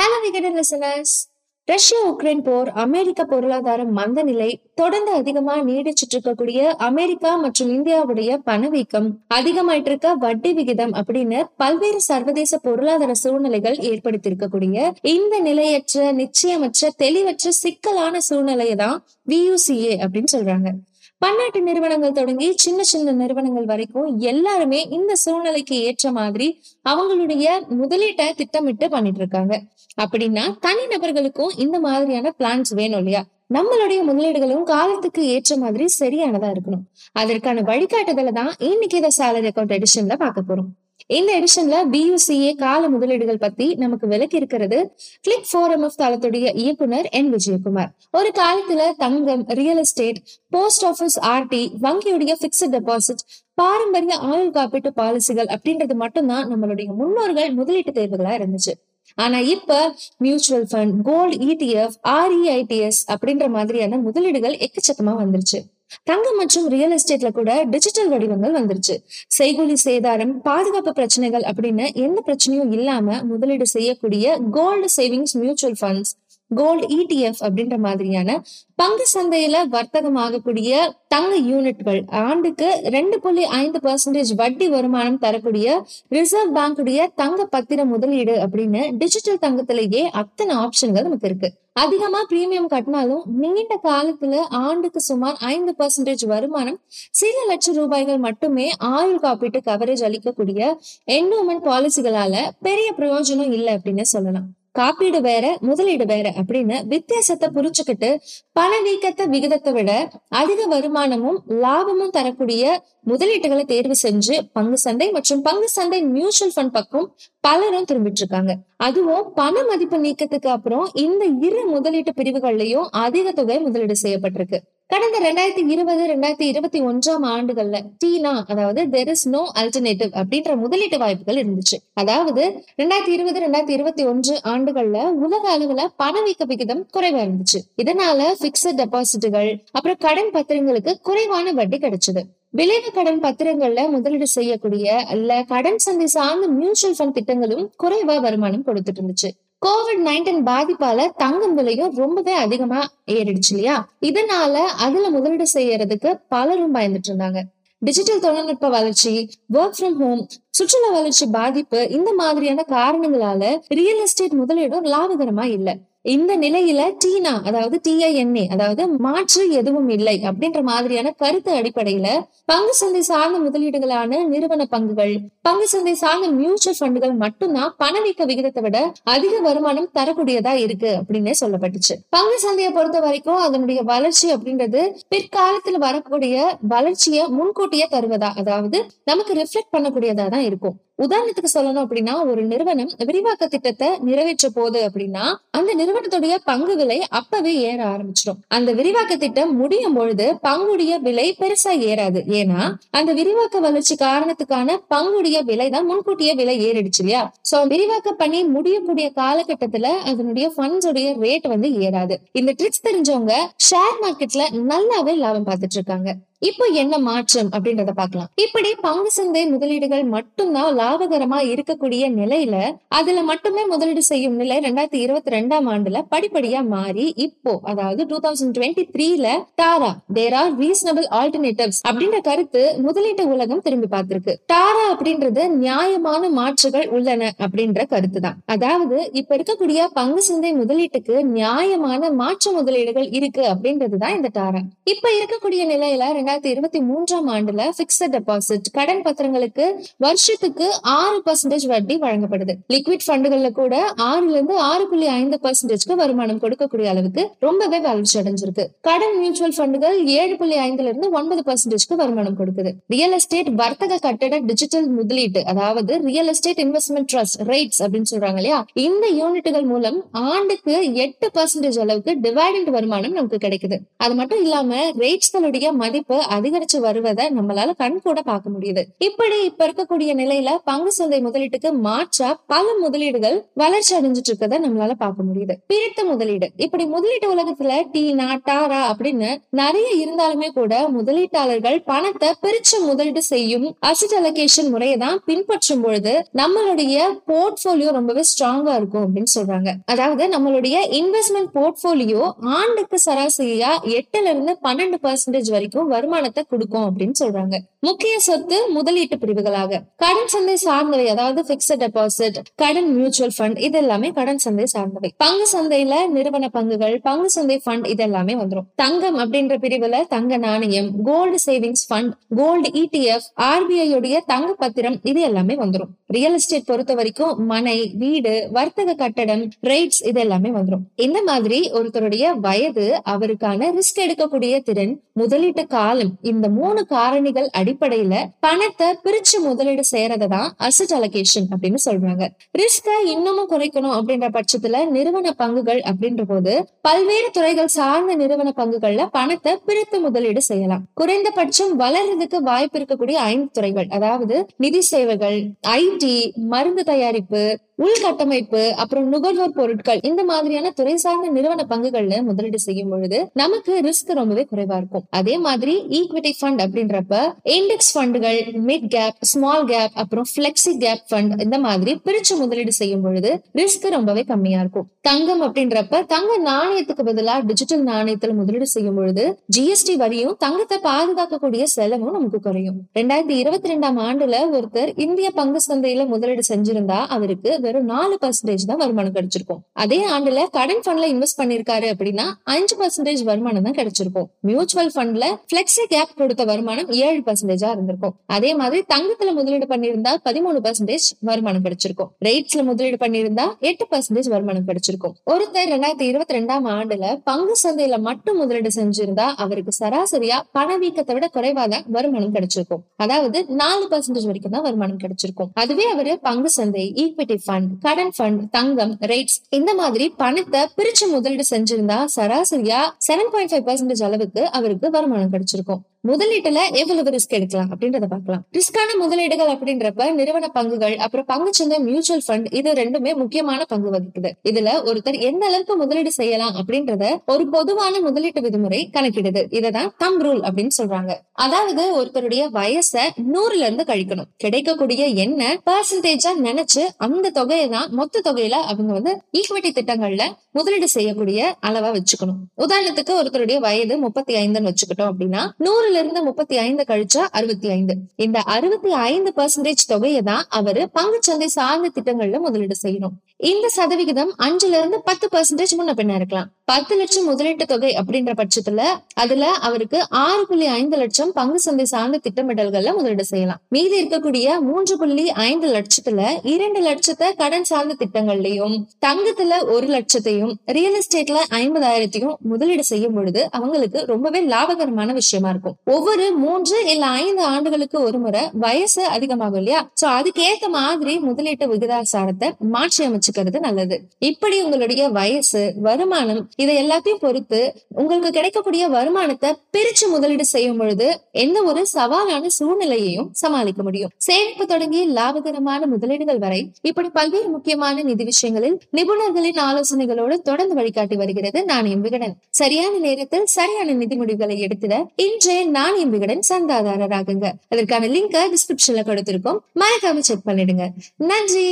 Hello Vikatan listeners Russia Ukraine போர் அமெரிக்க பொருளாதார மந்த நிலை தொடர்ந்து அதிகமா நீடிச்சிட்டு இருக்கக்கூடிய அமெரிக்கா மற்றும் இந்தியாவுடைய பணவீக்கம் அதிகமாயிட்டு இருக்க வட்டி விகிதம் அப்படின்னு பல்வேறு சர்வதேச பொருளாதார சூழ்நிலைகள் ஏற்படுத்தி இருக்கக்கூடிய இந்த நிலையற்ற நிச்சயமற்ற தெளிவற்ற சிக்கலான சூழ்நிலையை தான் வியூசிஏ அப்படின்னு சொல்றாங்க. பன்னாட்டு நிறுவனங்கள் தொடங்கி சின்ன சின்ன நிறுவனங்கள் வரைக்கும் எல்லாருமே இந்த சூழ்நிலைக்கு ஏற்ற மாதிரி அவங்களுடைய முதலீட்டை திட்டமிட்டு பண்ணிட்டு இருக்காங்க. அப்படின்னா தனி நபர்களுக்கும் இந்த மாதிரியான பிளான்ஸ் வேணும் இல்லையா? நம்மளுடைய முதலீடுகளும் காலத்துக்கு ஏற்ற மாதிரி சரியானதா இருக்கணும். அதற்கான வழிகாட்டுதலை தான் இன்னைக்கு இதை சேலரி அக்கௌண்ட் எடிஷன்ல பார்க்க போறோம். இந்த எடிஷன்ல பியூசிஏ கால முதலீடுகள் பத்தி நமக்கு விலக்கி இருக்கிறது. கிளிக் ஃபோரம் ஆஃப் தளத்துடைய இயக்குனர் என் விஜயகுமார். ஒரு காலத்துல தங்கம் real estate post office RD வங்கியுடைய fixed deposit பாரம்பரிய ஆயுள் காப்பீட்டு பாலிசிகள் அப்படின்றது மட்டும்தான் நம்மளுடைய முன்னோர்கள் முதலீட்டு தேர்வுகளா இருந்துச்சு. ஆனா இப்ப mutual fund gold ETF REITs அப்படின்ற மாதிரியான முதலீடுகள் எக்கச்சக்கமா வந்துருச்சு. தங்கம் மற்றும் ரியல் எஸ்டேட்ல கூட டிஜிட்டல் வடிவங்கள் வந்துருச்சு. செய்கூலி சேதாரம் பாதுகாப்பு பிரச்சனைகள் அப்படின்னு எந்த பிரச்சனையும் இல்லாம முதலீடு செய்யக்கூடிய gold savings mutual funds gold ETF அப்படின்ற மாதிரியான பங்கு சந்தையில வர்த்தகம் ஆகக்கூடிய தங்க யூனிட்கள் ஆண்டுக்கு ரெண்டு புள்ளி ஐந்து பர்சன்டேஜ் வட்டி வருமானம் தரக்கூடிய ரிசர்வ் பேங்குடைய தங்க பத்திர முதலீடு அப்படின்னு டிஜிட்டல் தங்கத்திலேயே அத்தனை ஆப்ஷன்கள் நமக்கு இருக்கு. அதிகமா பிரீமியம் கட்டினாலும் நீண்ட காலத்துல ஆண்டுக்கு சுமார் ஐந்து பர்சன்டேஜ் வருமானம் சில லட்சம் ரூபாய்கள் மட்டுமே ஆயுள் காப்பீட்டு கவரேஜ் அளிக்கக்கூடிய என்டோமெண்ட் பாலிசிகளால பெரிய பிரயோஜனம் இல்லை அப்படின்னு சொல்லலாம். காப்பீடு வேற முதலீடு வேற அப்படின்னு வித்தியாசத்தை புரிச்சுக்கிட்டு பணவீக்கத்தை விகிதத்தை விட அதிக வருமானமும் லாபமும் தரக்கூடிய முதலீட்டுகளை தேர்வு செஞ்சு பங்கு சந்தை மற்றும் பங்கு சந்தை மியூச்சுவல் ஃபண்ட் பக்கம் பலரும் திரும்பிட்டு இருக்காங்க. அதுவும் பண மதிப்பு நீக்கத்துக்கு அப்புறம் இந்த இரு முதலீட்டு பிரிவுகள்லயும் அதிக தொகை முதலீடு செய்யப்பட்டிருக்கு. கடந்த ரெண்டாயிரத்தி இருபது ரெண்டாயிரத்தி இருபத்தி ஒன்றாம் ஆண்டுகள்ல டீனா அதாவது தெர் இஸ் நோ அல்டர்னேட்டிவ் அப்படின்ற முதலீட்டு வாய்ப்புகள் இருந்துச்சு. அதாவது ரெண்டாயிரத்தி இருபது ரெண்டாயிரத்தி இருபத்தி ஒன்று ஆண்டுகள்ல உலக அளவுல பணவீக்க விகிதம் குறைவா இருந்துச்சு. இதனால பிக்சட் டெபாசிட்டுகள் அப்புறம் கடன் பத்திரங்களுக்கு குறைவான வட்டி கிடைச்சது. விளைவு கடன் பத்திரங்கள்ல முதலீடு செய்யக்கூடிய அல்ல கடன் சந்தை சார்ந்த மியூச்சுவல் ஃபண்ட் திட்டங்களும் குறைவா வருமானம் கொடுத்துட்டு இருந்துச்சு. கோவிட் நைன்டீன் பாதிப்பால தங்கம் விலையும் ரொம்பவே அதிகமா ஏறிடுச்சு இல்லையா? இதனால அதுல முதலீடு செய்யறதுக்கு பலரும் பயந்துட்டு இருந்தாங்க. டிஜிட்டல் தொழில்நுட்ப வளர்ச்சி ஒர்க் ஃப்ரம் ஹோம் சுற்றுலா வளர்ச்சி பாதிப்பு இந்த மாதிரியான காரணங்களால ரியல் எஸ்டேட் முதலீடும் லாபகரமா இல்லை. இந்த நிலையில டீனா அதாவது டிஐஎன்ஏ அதாவது மாற்று எதுவும் இல்லை அப்படின்ற மாதிரியான கருத்து அடிப்படையில பங்கு சந்தை சார்ந்த முதலீடுகளான நிறுவன பங்குகள் பங்கு சந்தை சார்ந்த மியூச்சுவல் ஃபண்டுகள் மட்டும்தான் பணவீக்க விகிதத்தை விட அதிக வருமானம் தரக்கூடியதா இருக்கு அப்படின்னு சொல்லப்பட்டுச்சு. பங்கு சந்தையை பொறுத்த வரைக்கும் அதனுடைய வளர்ச்சி அப்படின்றது பிற்காலத்துல வரக்கூடிய வளர்ச்சியை முன்கூட்டியே தருவதா அதாவது நமக்கு ரிஃப்ளெக்ட் பண்ணக்கூடியதா தான் இருக்கும். உதாரணத்துக்கு சொல்லணும் அப்படின்னா ஒரு நிறுவனம் விரிவாக்க திட்டத்தை நிறைவேற்ற போகுது அப்படின்னா அந்த நிறுவனத்துடைய பங்கு விலை அப்பவே ஏற ஆரம்பிச்சிடும். அந்த விரிவாக்க திட்டம் முடியும் பொழுது பங்குடைய விலை பெருசா ஏறாது. ஏன்னா அந்த விரிவாக்க வளர்ச்சி காரணத்துக்கான பங்குடைய விலை தான் முன்கூட்டியே விலை ஏறிடுச்சு இல்லையா? சோ விரிவாக்க பணி முடியக்கூடிய காலகட்டத்துல அதனுடைய ஃபண்ட்ஸ் உடைய ரேட் வந்து ஏறாது. இந்த ட்ரிக்ஸ் தெரிஞ்சவங்க ஷேர் மார்க்கெட்ல நல்லாவே லாபம் பார்த்துட்டு இருக்காங்க. இப்போ என்ன மாற்றம் அப்படின்றத பார்க்கலாம். இப்படி பங்கு சந்தை முதலீடுகள் மட்டும்தான் லாபகரமா இருக்கக்கூடிய நிலையில அதுல மட்டுமே முதலீடு செய்யும் நிலை ரெண்டாயிரத்தி இருபத்தி ரெண்டாம் ஆண்டுல படிப்படியா மாறி இப்போ அதாவது டூ தௌசண்ட் டுவெண்ட்டி த்ரீல TARA there are reasonable alternatives அப்படின்ற கருத்து முதலீட்டு உலகம் திரும்பி பார்த்திருக்கு. டாரா அப்படின்றது நியாயமான மாற்றுகள் உள்ளன அப்படின்ற கருத்து தான். அதாவது இப்ப இருக்கக்கூடிய பங்கு சந்தை முதலீட்டுக்கு நியாயமான மாற்று முதலீடுகள் இருக்கு அப்படின்றதுதான் இந்த டாரா. இப்ப இருக்கக்கூடிய நிலையில ரெண்டாயிரத்தி இருபத்தி மூன்றாம் ஆண்டுல பிக்சட் டெபாசிட் கடன் பத்திரங்களுக்கு வருஷத்துக்கு ஆறு பர்சன்டேஜ் வட்டி வழங்கப்படுது. லிக்விட் ஃபண்டுகள்ல கூட ஆறுல இருந்து ஆறு புள்ளி ஐந்து பர்சன்டேஜ்க்கு வருமானம் கொடுக்கக்கூடிய அளவுக்கு ரொம்பவே வளர்ச்சி அடைஞ்சிருக்கு. கடன் மியூச்சுவல் ஃபண்டுகள் ஏழு புள்ளி ஐந்துல இருந்து ஒன்பது பர்சன்டேஜ்க்கு வருமானம் கொடுக்குது. ரியல் எஸ்டேட் வர்த்தக கட்டட டிஜிட்டல் முதலீட்டு அதாவது real estate investment trust REITs அப்படின்னு சொல்றாங்க இல்லையா? இந்த யூனிட்டுகள் மூலம் ஆண்டுக்கு எட்டு பர்சன்டேஜ் அளவுக்கு டிவைடண்ட் வருமானம் நமக்கு கிடைக்குது. அது மட்டும் இல்லாம ரேட்ஸ்களுடைய மதிப்பு அதிகரிச்சு வருவதை நம்மளால கண் கூட பார்க்க முடியுது. இப்படி இப்ப இருக்கக்கூடிய நிலையில பங்கு சந்தை முதலீட்டுக்கு மாற்றா பல முதலீடுகள் வளர்ச்சி அடைஞ்சிட்டு இருக்கதை நம்மளால பார்க்க முடியுது. பிரித்த முதலீடு. இப்படி முதலீட்டு உலகத்துல டீனா டாரா அப்படின்னு நிறைய இருந்தாலுமே கூட முதலீட்டாளர்கள் பணத்தை பிரிச்சு முதலீடு செய்யும் அசிட் அலோகேஷன் முறையை தான் பின்பற்றும் பொழுது நம்மளுடைய போர்ட்போலியோ ரொம்பவே ஸ்ட்ராங்கா இருக்கும் அப்படின்னு சொல்றாங்க. அதாவது நம்மளுடைய இன்வெஸ்ட்மெண்ட் போர்ட்போலியோ ஆண்டுக்கு சராசரியா எட்டுல இருந்து பன்னெண்டு பர்சன்டேஜ் வரைக்கும் வரும் வருமானத்தை கொடுக்கும் அப்படின்னு சொல்றாங்க. முக்கிய சொத்து முதலீட்டு பிரிவுகளாக. கடன் சந்தை சார்ந்தவை அதாவது பிக்சட் டெபாசிட் கடன் மியூச்சுவல் ஃபண்ட் இது எல்லாமே கடன் சந்தை சார்ந்தவை. பங்கு சந்தையில நிறுவன பங்குகள் பங்கு சந்தை ஃபண்ட் இது எல்லாமே வந்துடும் தங்கம் அப்படின்ற பிரிவுல தங்க நாணயம் gold savings fund gold ETF RBI உடைய தங்க பத்திரம் இது எல்லாமே வந்துடும் ரியல் எஸ்டேட் பொறுத்த வரைக்கும் மனை வீடு வர்த்தக கட்டடம் ரேட்ஸ் இது எல்லாமே வந்துடும் இந்த மாதிரி ஒருத்தருடைய வயது அவருக்கான ரிஸ்க் எடுக்கக்கூடிய திறன் முதலீட்டு கால காலம் இந்த மூணு காரணிகள் அடிப்படையில பணத்தை பிரிச்சு முதலீடு செய்யறதை தான் அசட் அலகேஷன் அப்படின்னு சொல்றாங்க. ரிஸ்க இன்னமும் குறைக்கணும் அப்படின்ற பட்சத்துல நிறுவன பங்குகள் அப்படின்ற போது பல்வேறு துறைகள் சார்ந்த நிறுவன பங்குகள்ல பணத்தை பிரித்து முதலீடு செய்யலாம். குறைந்தபட்சம் வளர்றதுக்கு வாய்ப்பு இருக்கக்கூடிய ஐந்து துறைகள். அதாவது நிதி சேவைகள் ஐடி மருந்து தயாரிப்பு உள்கட்டமைப்பு அப்புறம் நுகர்வோர் பொருட்கள் இந்த மாதிரியான துறை சார்ந்த நிறுவன பங்குகள்ல முதலீடு செய்யும் பொழுது நமக்கு ரிஸ்க் ரொம்பவே குறைவா இருக்கும். அதே மாதிரி ஈக்விட்டி ஃபண்ட் அப்படின்றப்ப இண்டெக்ஸ் ஃபண்டுகள் மிட் கேப் ஸ்மால் கேப் அப்புறம் பிளெக்சி கேப் ஃபண்ட் இந்த மாதிரி பிரிச்சு முதலீடு செய்யும் பொழுது ரிஸ்க் ரொம்பவே கம்மியா இருக்கும். தங்கம் அப்படின்றப்ப தங்க நாணயத்துக்கு பதிலா டிஜிட்டல் நாணயத்துல முதலீடு செய்யும் பொழுது ஜிஎஸ்டி வரியும் தங்கத்தை பாதுகாக்கக்கூடிய செலவும் நமக்கு குறையும். ரெண்டாயிரத்தி இருபத்தி ரெண்டாம் ஆண்டுல ஒருத்தர் இந்திய பங்கு சந்தையில முதலீடு செஞ்சிருந்தா அவருக்கு வெறும் நாலு பர்சன்டேஜ் தான் வருமானம் கிடைச்சிருக்கும். அதே ஆண்டுல கடன் ஃபண்ட்ல இன்வெஸ்ட் பண்ணிருக்காரு அப்படின்னா அஞ்சு பர்சன்டேஜ் வருமானம் தான் கிடைச்சிருக்கும். மியூச்சுவல் ஃபண்ட்ல பிளெக்ஸி கேப் கொடுத்த வருமானம் ஏழு பர்சன்டேஜா இருந்திருக்கும். அதே மாதிரி தங்கத்துல முதலீடு பண்ணியிருந்தா பதிமூணு பர்சன்டேஜ் வருமானம் கிடைச்சிருக்கும். ரைட்ஸ்ல முதலீடு பண்ணியிருந்தா எட்டு பர்சன்டேஜ் வருமானம் கிடைச்சிருக்கும். ஒருத்தர் ரெண்டாயிரத்தி இருபத்தி ரெண்டாம் ஆண்டுல பங்கு சந்தையில மட்டும் முதலீடு செஞ்சிருந்தா அவருக்கு சராசரியா பணவீக்கத்தை விட குறைவாதான் வருமானம் கிடைச்சிருக்கும். அதாவது நாலு பர்சன்டேஜ் வரைக்கும் தான் வருமானம் கிடைச்சிருக்கும். அதுவே அவரு பங்கு சந்தை ஈக்விட்டி ஃபண்ட் கடன் ஃபண்ட் தங்கம் ரேட்ஸ் இந்த மாதிரி பணத்தை பிரிச்சு முதலீடு செஞ்சிருந்தா சராசரியா செவன் பாயிண்ட் ஃபைவ் பர்சன்டேஜ் அளவுக்கு அவருக்கு வருமானம் கிடைச்சிருக்கும். முதலீட்டுல எவ்வளவு ரிஸ்க் எடுக்கலாம் அப்படின்றத பார்க்கலாம். ரிஸ்கான முதலீடுகள் அப்படின்றப்ப நிறுவன பங்குகள் அப்புறம் பங்குச்சந்தை மியூச்சுவல் ஃபண்ட் இது ரெண்டுமே முக்கியமான பங்கு வகிக்குது. இதுல ஒருத்தர் எந்த அளவுக்கு முதலீடு செய்யலாம் அப்படின்றத ஒரு பொதுவான முதலீட்டு விதிமுறை கணக்கிடுது. இததான் தம் ரூல் அப்படின்னு சொல்றாங்க. அதாவது ஒருத்தருடைய வயசை நூறுல இருந்து கழிக்கணும். கிடைக்கக்கூடிய என்ன பர்சன்டேஜா நினைச்சு அந்த தொகையை தான் மொத்த தொகையில அவங்க வந்து ஈக்விட்டி திட்டங்கள்ல முதலீடு செய்யக்கூடிய அளவா வச்சுக்கணும். உதாரணத்துக்கு ஒருத்தருடைய வயது முப்பத்தி ஐந்துன்னு வச்சுக்கிட்டோம் அப்படின்னா நூறு நூறுல இருந்து முப்பத்தி ஐந்து கழிச்சா அறுபத்தி ஐந்து இந்த அறுபத்தி ஐந்து பர்சன்டேஜ் தொகையை தான் அவரு பங்குச்சந்தை சார்ந்த திட்டங்கள்ல முதலீடு செய்யணும். இந்த சதவிகிதம் அஞ்சுல இருந்து பத்து பர்சன்டேஜ் முன்ன பின்ன இருக்கலாம். பத்து லட்சம் முதலீட்டு தொகை அப்படின்ற பட்சத்துல அதுல அவருக்கு ஆறு புள்ளி ஐந்து லட்சம் பங்கு சந்தை சார்ந்த திட்டமிடல்கள்ல முதலீடு செய்யலாம். மீதி இருக்கக்கூடிய மூன்று புள்ளி ஐந்து லட்சத்துல இரண்டு லட்சத்தை கடன் சார்ந்த திட்டங்கள்லயும் தங்கத்துல ஒரு லட்சத்தையும் ரியல் எஸ்டேட்ல ஐம்பதாயிரத்தையும் முதலீடு செய்யும் பொழுது அவங்களுக்கு ரொம்பவே லாபகரமான விஷயமா இருக்கும். ஒவ்வொரு மூன்று இல்ல ஐந்து ஆண்டுகளுக்கு ஒரு முறை வயசு அதிகமாகும் இல்லையா? சோ அதுக்கேத்த மாதிரி முதலீட்டு விகிதாசாரத்தை மாற்றி அமைச்சுக்கிறது நல்லது. இப்படி உங்களுடைய வயசு வருமானம் இதை எல்லாத்தையும் பொறுத்து உங்களுக்கு கிடைக்கக்கூடிய வருமானத்தை பிரிச்சு முதலீடு செய்யும் பொழுது எந்த ஒரு சவாலான சூழ்நிலையையும் சமாளிக்க முடியும். சேமிப்பு தொடங்கி லாபகரமான முதலீடுகள் வரை இப்படி பல்வேறு முக்கியமான நிதி விஷயங்களில் நிபுணர்களின் ஆலோசனைகளோடு தொடர்ந்து வழிகாட்டி வருகிறது நாணயம் விகடன். சரியான நேரத்தில் சரியான நிதி முடிவுகளை எடுத்திட இன்றைய நாணயம் விகடன் சந்தாதாரராகுங்க. அதற்கான லிங்க் டிஸ்கிரிப்ஷன்ல கொடுத்திருக்கோம். மறக்காம செக் பண்ணிடுங்க. நன்றி!